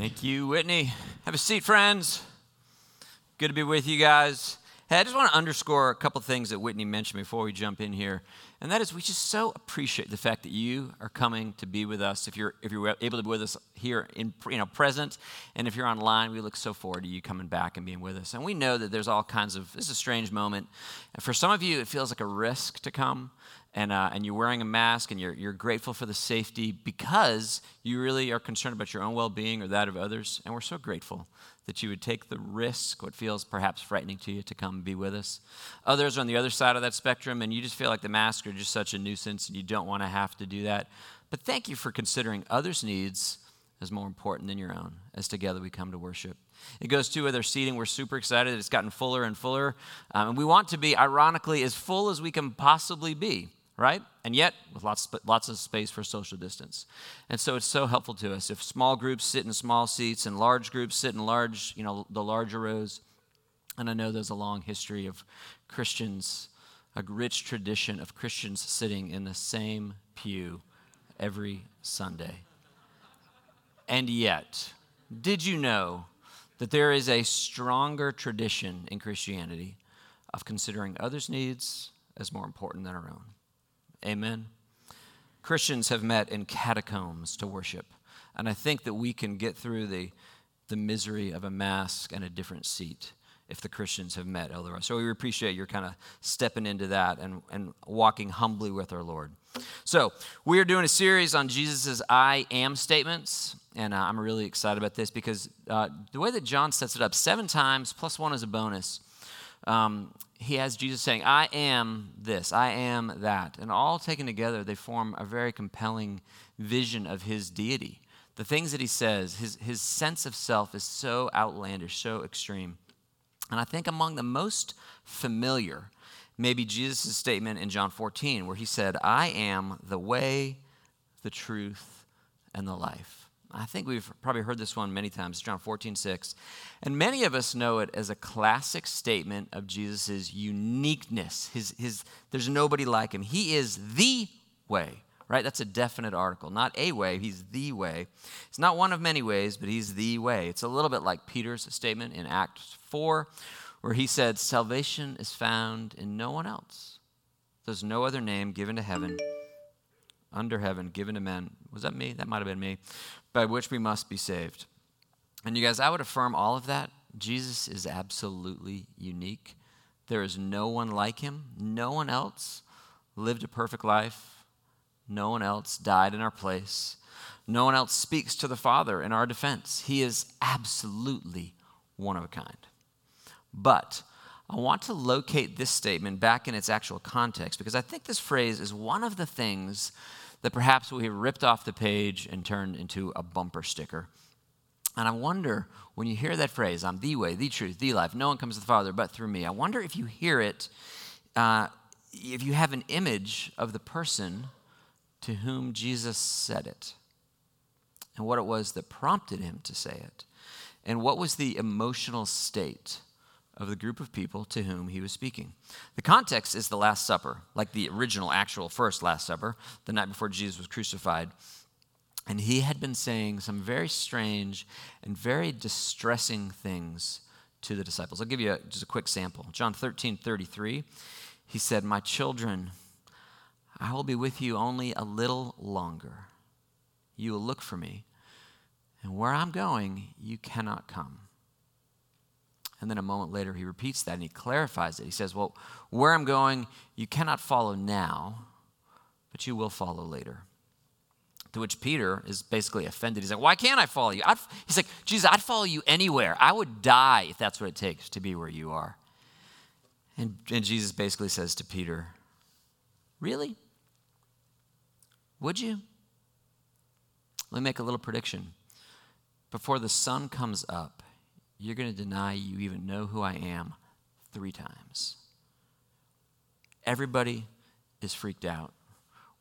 Thank you, Whitney. Have a seat, friends. Good to be with you guys. Hey, I just want to underscore a couple things that Whitney mentioned before we jump in here. And that is, we just so appreciate the fact that you are coming to be with us. If you're, if you're able to be with us here in you know, present, and if you're online, we look so forward to you coming back and being with us. And we know that there's all kinds of, this is a strange moment. And for some of you, it feels like a risk to come and, uh, and you're wearing a mask and you're, you're grateful for the safety because you really are concerned about your own well being or that of others. And we're so grateful that you would take the risk, what feels perhaps frightening to you, to come be with us. Others are on the other side of that spectrum and you just feel like the masks are just such a nuisance and you don't want to have to do that. But thank you for considering others' needs as more important than your own as together we come to worship. It goes to with our seating. We're super excited. It's gotten fuller and fuller. Um, and we want to be, ironically, as full as we can possibly be right? And yet, with lots, lots of space for social distance. And so it's so helpful to us. If small groups sit in small seats and large groups sit in large, you know, the larger rows, and I know there's a long history of Christians, a rich tradition of Christians sitting in the same pew every Sunday. And yet, did you know that there is a stronger tradition in Christianity of considering others' needs as more important than our own? Amen. Christians have met in catacombs to worship. And I think that we can get through the, the misery of a mask and a different seat if the Christians have met otherwise. So we appreciate your kind of stepping into that and, and walking humbly with our Lord. So we are doing a series on Jesus' I am statements. And uh, I'm really excited about this because uh, the way that John sets it up, seven times plus one is a bonus. Um, he has Jesus saying, I am this, I am that. And all taken together, they form a very compelling vision of his deity. The things that he says, his, his sense of self is so outlandish, so extreme. And I think among the most familiar, maybe Jesus' statement in John 14, where he said, I am the way, the truth, and the life. I think we've probably heard this one many times, John 14, 6. And many of us know it as a classic statement of Jesus' uniqueness. His, his, there's nobody like him. He is the way, right? That's a definite article. Not a way, he's the way. It's not one of many ways, but he's the way. It's a little bit like Peter's statement in Acts 4, where he said, Salvation is found in no one else. There's no other name given to heaven, under heaven, given to men. Was that me? That might have been me by which we must be saved. And you guys, I would affirm all of that. Jesus is absolutely unique. There is no one like him. No one else lived a perfect life. No one else died in our place. No one else speaks to the Father in our defense. He is absolutely one of a kind. But I want to locate this statement back in its actual context because I think this phrase is one of the things that perhaps we have ripped off the page and turned into a bumper sticker. And I wonder when you hear that phrase, I'm the way, the truth, the life, no one comes to the Father but through me. I wonder if you hear it, uh, if you have an image of the person to whom Jesus said it, and what it was that prompted him to say it, and what was the emotional state of the group of people to whom he was speaking. The context is the Last Supper, like the original, actual first Last Supper, the night before Jesus was crucified. And he had been saying some very strange and very distressing things to the disciples. I'll give you a, just a quick sample. John 13 33, he said, My children, I will be with you only a little longer. You will look for me, and where I'm going, you cannot come. And then a moment later, he repeats that and he clarifies it. He says, Well, where I'm going, you cannot follow now, but you will follow later. To which Peter is basically offended. He's like, Why can't I follow you? I'd, he's like, Jesus, I'd follow you anywhere. I would die if that's what it takes to be where you are. And, and Jesus basically says to Peter, Really? Would you? Let me make a little prediction. Before the sun comes up, you're going to deny you even know who I am three times. Everybody is freaked out.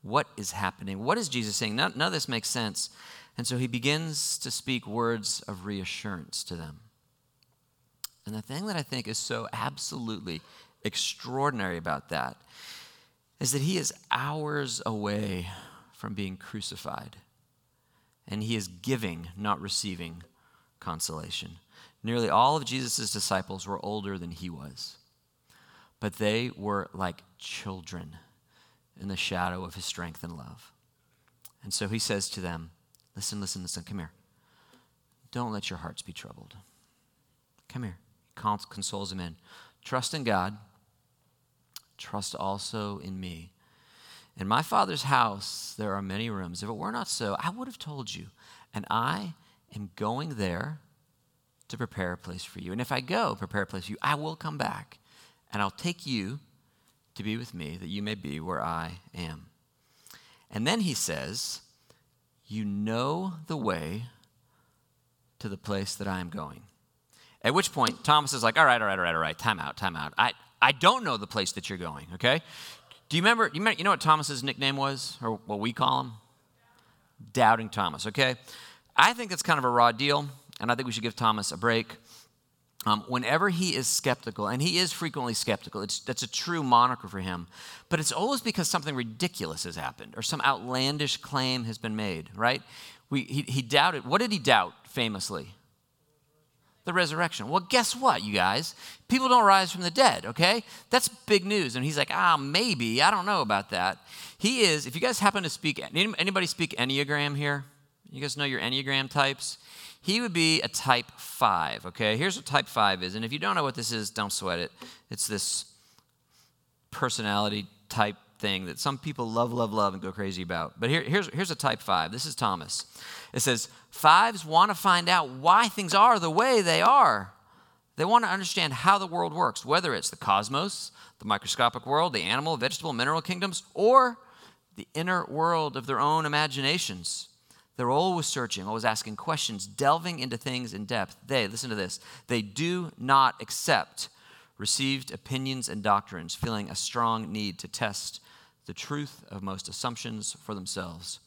What is happening? What is Jesus saying? None, none of this makes sense. And so he begins to speak words of reassurance to them. And the thing that I think is so absolutely extraordinary about that is that he is hours away from being crucified. And he is giving, not receiving, consolation. Nearly all of Jesus' disciples were older than he was, but they were like children in the shadow of his strength and love. And so he says to them, Listen, listen, listen, come here. Don't let your hearts be troubled. Come here. He consoles them in. Trust in God. Trust also in me. In my Father's house, there are many rooms. If it were not so, I would have told you. And I am going there to prepare a place for you. And if I go prepare a place for you, I will come back and I'll take you to be with me that you may be where I am. And then he says, You know the way to the place that I am going. At which point, Thomas is like, All right, all right, all right, all right, time out, time out. I, I don't know the place that you're going, okay? Do you remember, you, remember, you know what Thomas's nickname was, or what we call him? Doubting Thomas, okay? I think that's kind of a raw deal, and I think we should give Thomas a break. Um, whenever he is skeptical, and he is frequently skeptical, that's a true moniker for him, but it's always because something ridiculous has happened or some outlandish claim has been made, right? We, he, he doubted. What did he doubt famously? The resurrection. Well, guess what, you guys? People don't rise from the dead, okay? That's big news. And he's like, ah, maybe. I don't know about that. He is, if you guys happen to speak, anybody speak Enneagram here? You guys know your Enneagram types? He would be a type five, okay? Here's what type five is. And if you don't know what this is, don't sweat it. It's this personality type thing that some people love, love, love and go crazy about. But here, here's, here's a type five. This is Thomas. It says, Fives want to find out why things are the way they are. They want to understand how the world works, whether it's the cosmos, the microscopic world, the animal, vegetable, mineral kingdoms, or the inner world of their own imaginations. They're always searching, always asking questions, delving into things in depth. They, listen to this, they do not accept received opinions and doctrines, feeling a strong need to test the truth of most assumptions for themselves.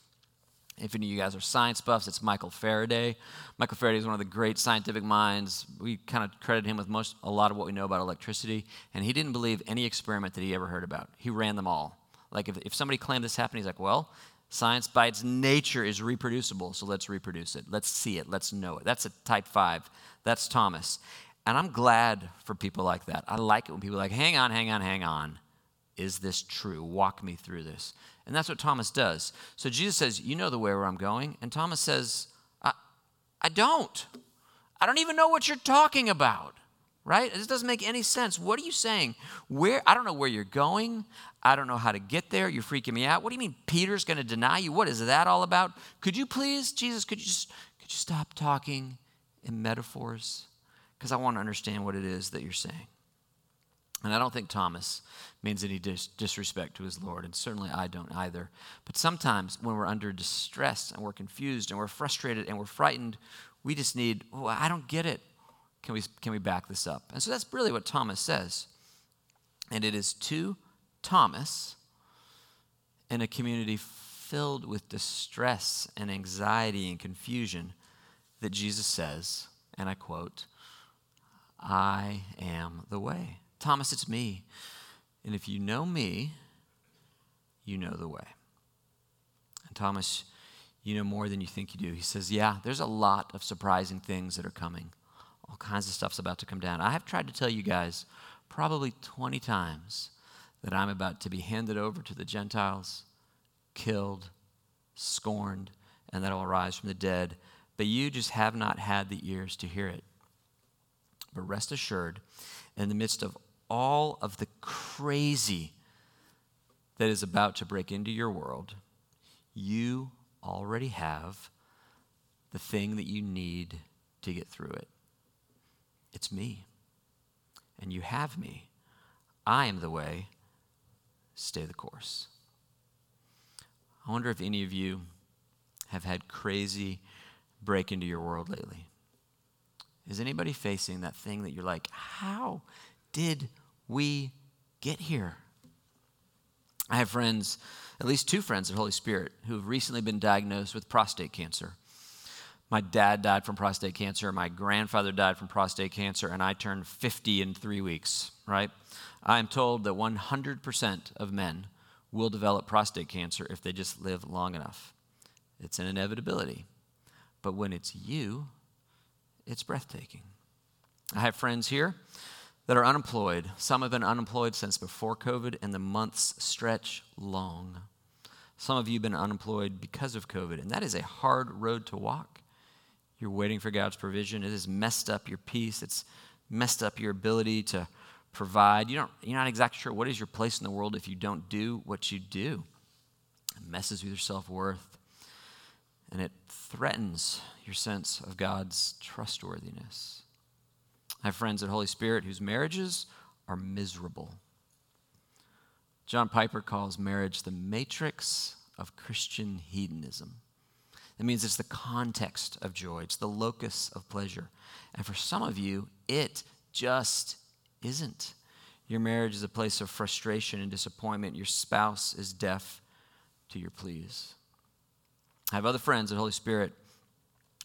If any of you guys are science buffs, it's Michael Faraday. Michael Faraday is one of the great scientific minds. We kind of credit him with most, a lot of what we know about electricity. And he didn't believe any experiment that he ever heard about. He ran them all. Like if, if somebody claimed this happened, he's like, well, Science, by its nature, is reproducible, so let's reproduce it. Let's see it. Let's know it. That's a type five. That's Thomas. And I'm glad for people like that. I like it when people are like, hang on, hang on, hang on. Is this true? Walk me through this. And that's what Thomas does. So Jesus says, You know the way where I'm going. And Thomas says, I, I don't. I don't even know what you're talking about right? This doesn't make any sense. What are you saying? Where I don't know where you're going. I don't know how to get there. You're freaking me out. What do you mean Peter's going to deny you? What is that all about? Could you please, Jesus, could you just could you stop talking in metaphors? Because I want to understand what it is that you're saying. And I don't think Thomas means any dis- disrespect to his Lord, and certainly I don't either. But sometimes when we're under distress and we're confused and we're frustrated and we're frightened, we just need, oh, I don't get it. Can we, can we back this up? And so that's really what Thomas says. And it is to Thomas in a community filled with distress and anxiety and confusion that Jesus says, and I quote, I am the way. Thomas, it's me. And if you know me, you know the way. And Thomas, you know more than you think you do. He says, Yeah, there's a lot of surprising things that are coming all kinds of stuff's about to come down. I have tried to tell you guys probably 20 times that I'm about to be handed over to the Gentiles, killed, scorned, and that I will rise from the dead. But you just have not had the ears to hear it. But rest assured, in the midst of all of the crazy that is about to break into your world, you already have the thing that you need to get through it. It's me. And you have me. I am the way. Stay the course. I wonder if any of you have had crazy break into your world lately. Is anybody facing that thing that you're like, how did we get here? I have friends, at least two friends of Holy Spirit, who have recently been diagnosed with prostate cancer. My dad died from prostate cancer. My grandfather died from prostate cancer, and I turned 50 in three weeks, right? I am told that 100% of men will develop prostate cancer if they just live long enough. It's an inevitability. But when it's you, it's breathtaking. I have friends here that are unemployed. Some have been unemployed since before COVID, and the months stretch long. Some of you have been unemployed because of COVID, and that is a hard road to walk. You're waiting for God's provision. It has messed up your peace. It's messed up your ability to provide. You don't, you're not exactly sure what is your place in the world if you don't do what you do. It messes with your self worth, and it threatens your sense of God's trustworthiness. I have friends at Holy Spirit whose marriages are miserable. John Piper calls marriage the matrix of Christian hedonism. It means it's the context of joy, it's the locus of pleasure. And for some of you, it just isn't. Your marriage is a place of frustration and disappointment. Your spouse is deaf to your pleas. I have other friends at Holy Spirit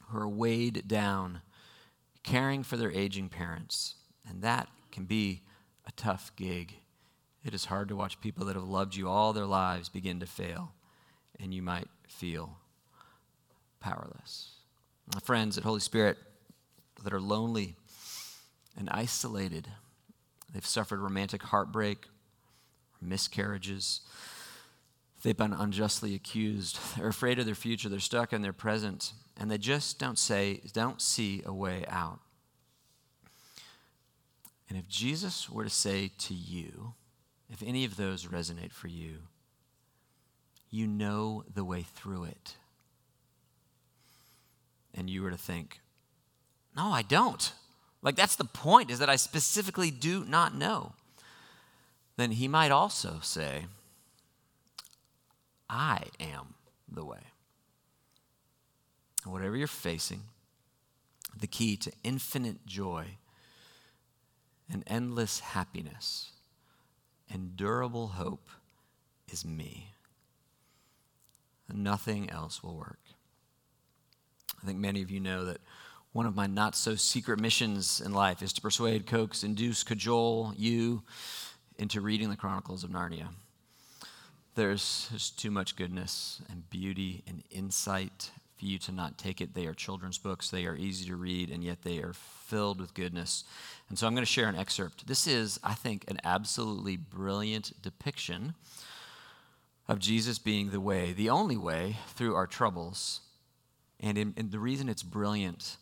who are weighed down caring for their aging parents, and that can be a tough gig. It is hard to watch people that have loved you all their lives begin to fail, and you might feel powerless. My friends at Holy Spirit that are lonely and isolated, they've suffered romantic heartbreak, miscarriages, they've been unjustly accused, they're afraid of their future, they're stuck in their present, and they just don't say, don't see a way out. And if Jesus were to say to you, if any of those resonate for you, you know the way through it. And you were to think, no, I don't. Like, that's the point, is that I specifically do not know. Then he might also say, I am the way. whatever you're facing, the key to infinite joy and endless happiness and durable hope is me. Nothing else will work. I think many of you know that one of my not so secret missions in life is to persuade, coax, induce, cajole you into reading the Chronicles of Narnia. There's just too much goodness and beauty and insight for you to not take it. They are children's books, they are easy to read, and yet they are filled with goodness. And so I'm going to share an excerpt. This is, I think, an absolutely brilliant depiction of Jesus being the way, the only way through our troubles. And, in, and the reason it's brilliant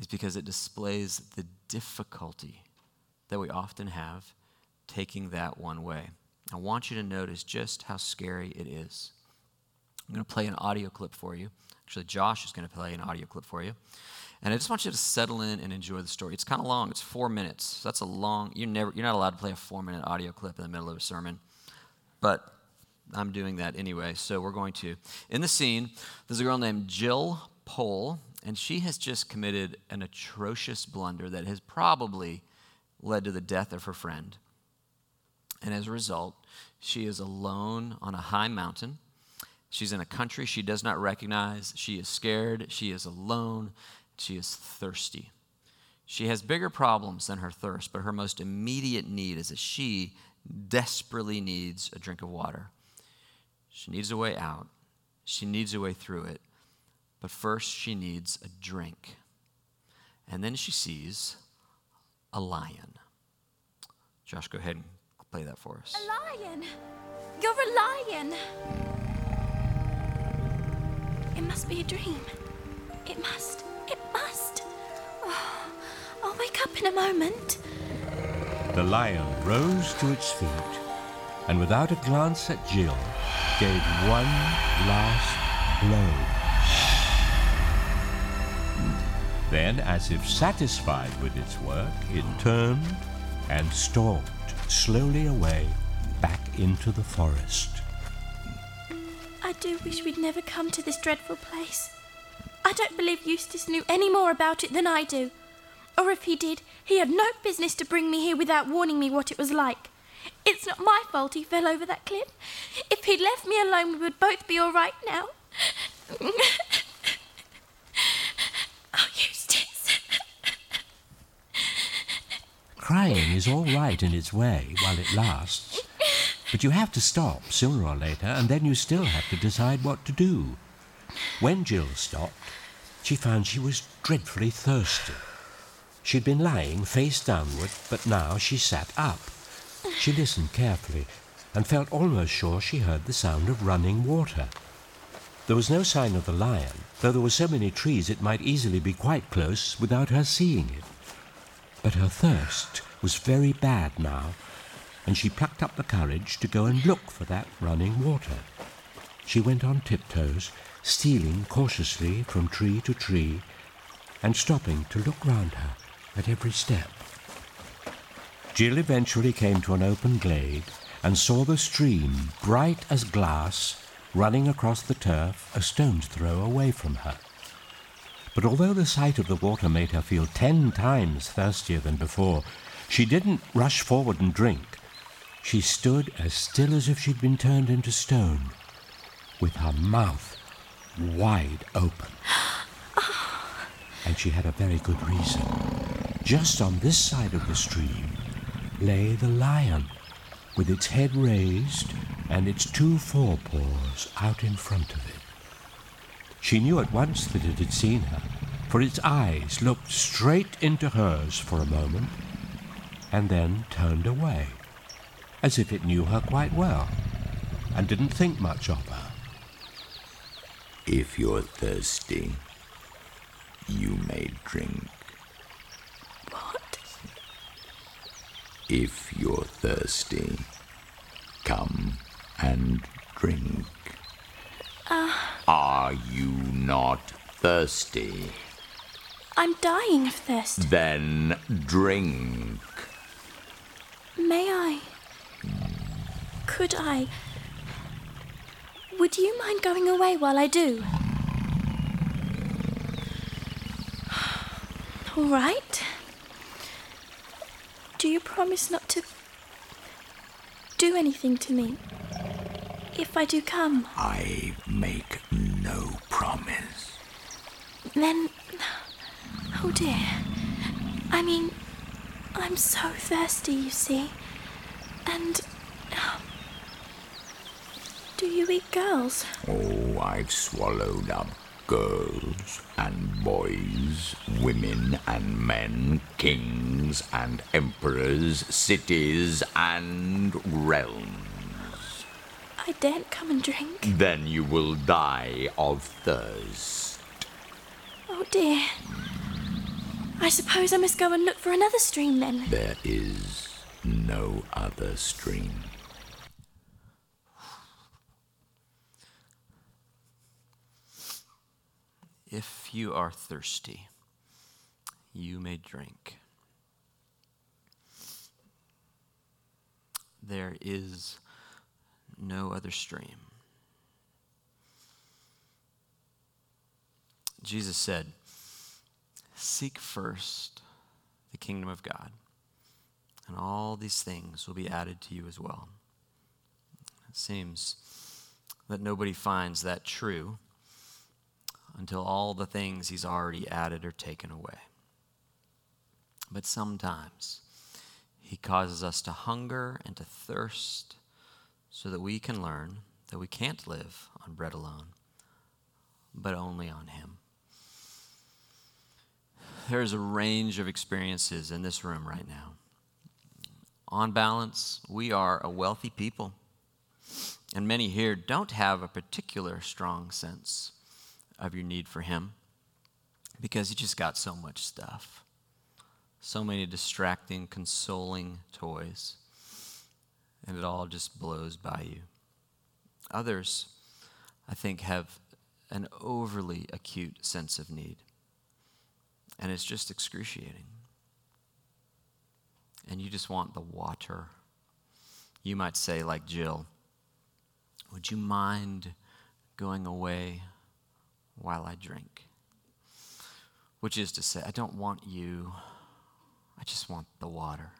is because it displays the difficulty that we often have taking that one way. I want you to notice just how scary it is. I'm going to play an audio clip for you. Actually, Josh is going to play an audio clip for you. And I just want you to settle in and enjoy the story. It's kind of long. It's four minutes. That's a long. You're never. You're not allowed to play a four-minute audio clip in the middle of a sermon, but I'm doing that anyway. So we're going to. In the scene, there's a girl named Jill Pole, and she has just committed an atrocious blunder that has probably led to the death of her friend. And as a result, she is alone on a high mountain. She's in a country she does not recognize. She is scared. She is alone. She is thirsty. She has bigger problems than her thirst, but her most immediate need is that she desperately needs a drink of water. She needs a way out. She needs a way through it. But first, she needs a drink. And then she sees a lion. Josh, go ahead and play that for us. A lion! You're a lion! It must be a dream. It must. It must. Oh, I'll wake up in a moment. The lion rose to its feet and, without a glance at Jill, gave one last blow. Then, as if satisfied with its work, it turned and stalked slowly away back into the forest. I do wish we'd never come to this dreadful place. I don't believe Eustace knew any more about it than I do. Or if he did, he had no business to bring me here without warning me what it was like. It's not my fault he fell over that cliff. If he'd left me alone, we would both be all right now. oh, Eustace. Crying is all right in its way while it lasts. But you have to stop sooner or later, and then you still have to decide what to do. When Jill stopped, she found she was dreadfully thirsty. She'd been lying face downward, but now she sat up. She listened carefully and felt almost sure she heard the sound of running water. There was no sign of the lion, though there were so many trees it might easily be quite close without her seeing it. But her thirst was very bad now, and she plucked up the courage to go and look for that running water. She went on tiptoes, stealing cautiously from tree to tree, and stopping to look round her at every step. Jill eventually came to an open glade and saw the stream, bright as glass, running across the turf a stone's throw away from her. But although the sight of the water made her feel ten times thirstier than before, she didn't rush forward and drink. She stood as still as if she'd been turned into stone, with her mouth wide open. And she had a very good reason. Just on this side of the stream lay the lion, with its head raised and its two forepaws out in front of it. She knew at once that it had seen her, for its eyes looked straight into hers for a moment and then turned away, as if it knew her quite well and didn't think much of her. If you're thirsty, you may drink. What? If you're thirsty, come and drink. Ah. Are you not thirsty? I'm dying of thirst. Then drink. May I? Could I? Would you mind going away while I do? All right. Do you promise not to do anything to me if I do come? I make no promise. Then. Oh dear. I mean, I'm so thirsty, you see. And. Do you eat girls? Oh, I've swallowed up girls and boys, women and men, kings and emperors, cities and realms. I daren't come and drink. Then you will die of thirst. Oh dear. I suppose I must go and look for another stream then. There is no other stream. If you are thirsty, you may drink. There is no other stream. Jesus said, Seek first the kingdom of God, and all these things will be added to you as well. It seems that nobody finds that true until all the things he's already added are taken away. But sometimes he causes us to hunger and to thirst so that we can learn that we can't live on bread alone, but only on him. There's a range of experiences in this room right now. On balance, we are a wealthy people, and many here don't have a particular strong sense of your need for Him because you just got so much stuff. So many distracting, consoling toys, and it all just blows by you. Others, I think, have an overly acute sense of need, and it's just excruciating. And you just want the water. You might say, like Jill, would you mind going away while I drink. Which is to say, I don't want you, I just want the water.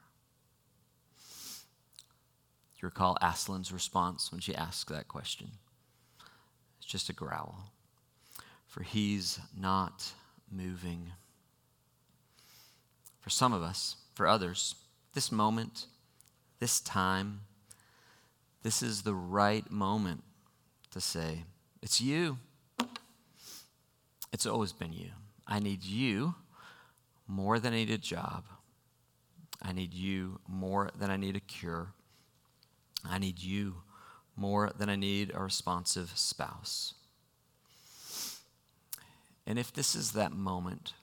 You recall Aslan's response when she asked that question? It's just a growl, for he's not moving. For some of us, for others, this moment, this time, this is the right moment to say, It's you. It's always been you. I need you more than I need a job. I need you more than I need a cure. I need you more than I need a responsive spouse. And if this is that moment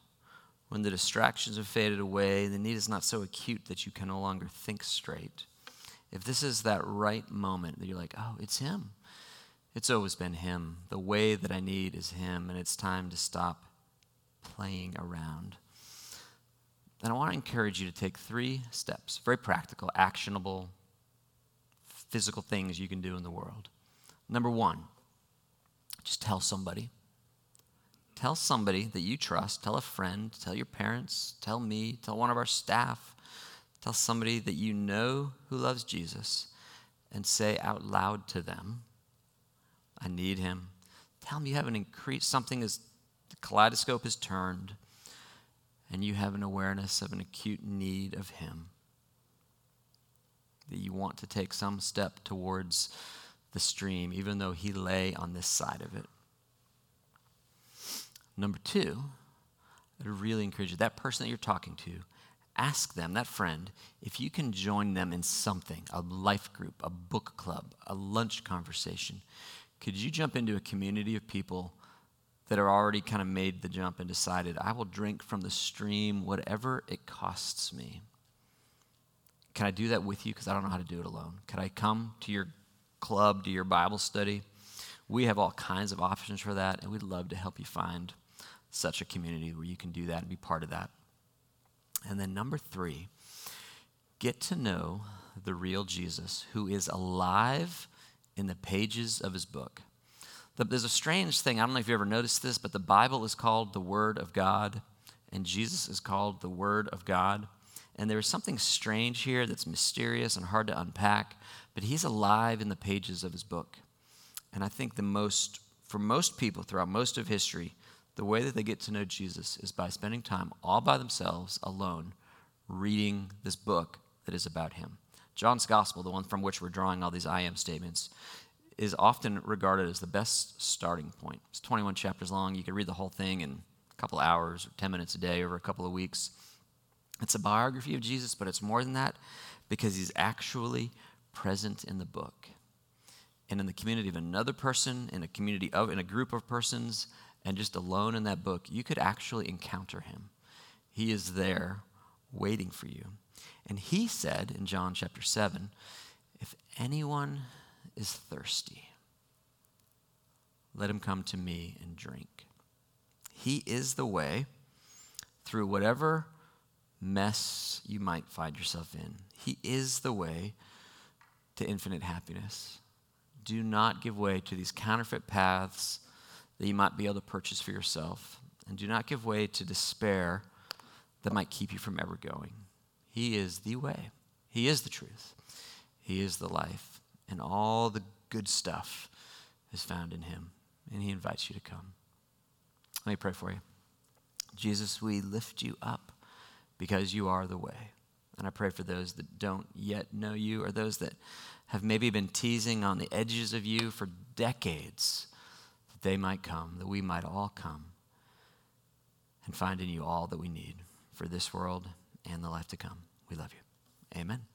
when the distractions have faded away, the need is not so acute that you can no longer think straight, if this is that right moment that you're like, oh, it's Him, it's always been Him. The way that I need is Him, and it's time to stop playing around. And I want to encourage you to take three steps, very practical, actionable, physical things you can do in the world. Number one, just tell somebody. Tell somebody that you trust. Tell a friend. Tell your parents. Tell me. Tell one of our staff. Tell somebody that you know who loves Jesus and say out loud to them, I need him. Tell him you have an increase, something is, the kaleidoscope is turned, and you have an awareness of an acute need of him. That you want to take some step towards the stream, even though he lay on this side of it. Number two, I really encourage you that person that you're talking to, ask them, that friend, if you can join them in something a life group, a book club, a lunch conversation. Could you jump into a community of people that are already kind of made the jump and decided, I will drink from the stream whatever it costs me? Can I do that with you? Because I don't know how to do it alone. Can I come to your club, to your Bible study? We have all kinds of options for that, and we'd love to help you find such a community where you can do that and be part of that. And then, number three, get to know the real Jesus who is alive in the pages of his book. There's a strange thing. I don't know if you ever noticed this, but the Bible is called the Word of God, and Jesus is called the Word of God. And there is something strange here that's mysterious and hard to unpack, but he's alive in the pages of his book. And I think the most, for most people throughout most of history, the way that they get to know Jesus is by spending time all by themselves, alone, reading this book that is about him. John's gospel, the one from which we're drawing all these I am statements, is often regarded as the best starting point. It's 21 chapters long. You can read the whole thing in a couple hours or 10 minutes a day over a couple of weeks. It's a biography of Jesus, but it's more than that because he's actually present in the book. And in the community of another person, in a community of, in a group of persons, and just alone in that book, you could actually encounter him. He is there waiting for you. And he said in John chapter 7 if anyone is thirsty, let him come to me and drink. He is the way through whatever mess you might find yourself in. He is the way to infinite happiness. Do not give way to these counterfeit paths that you might be able to purchase for yourself. And do not give way to despair that might keep you from ever going. He is the way, He is the truth, He is the life, and all the good stuff is found in Him. And He invites you to come. Let me pray for you. Jesus, we lift you up because you are the way. And I pray for those that don't yet know you or those that have maybe been teasing on the edges of you for decades that they might come, that we might all come and find in you all that we need for this world and the life to come. We love you. Amen.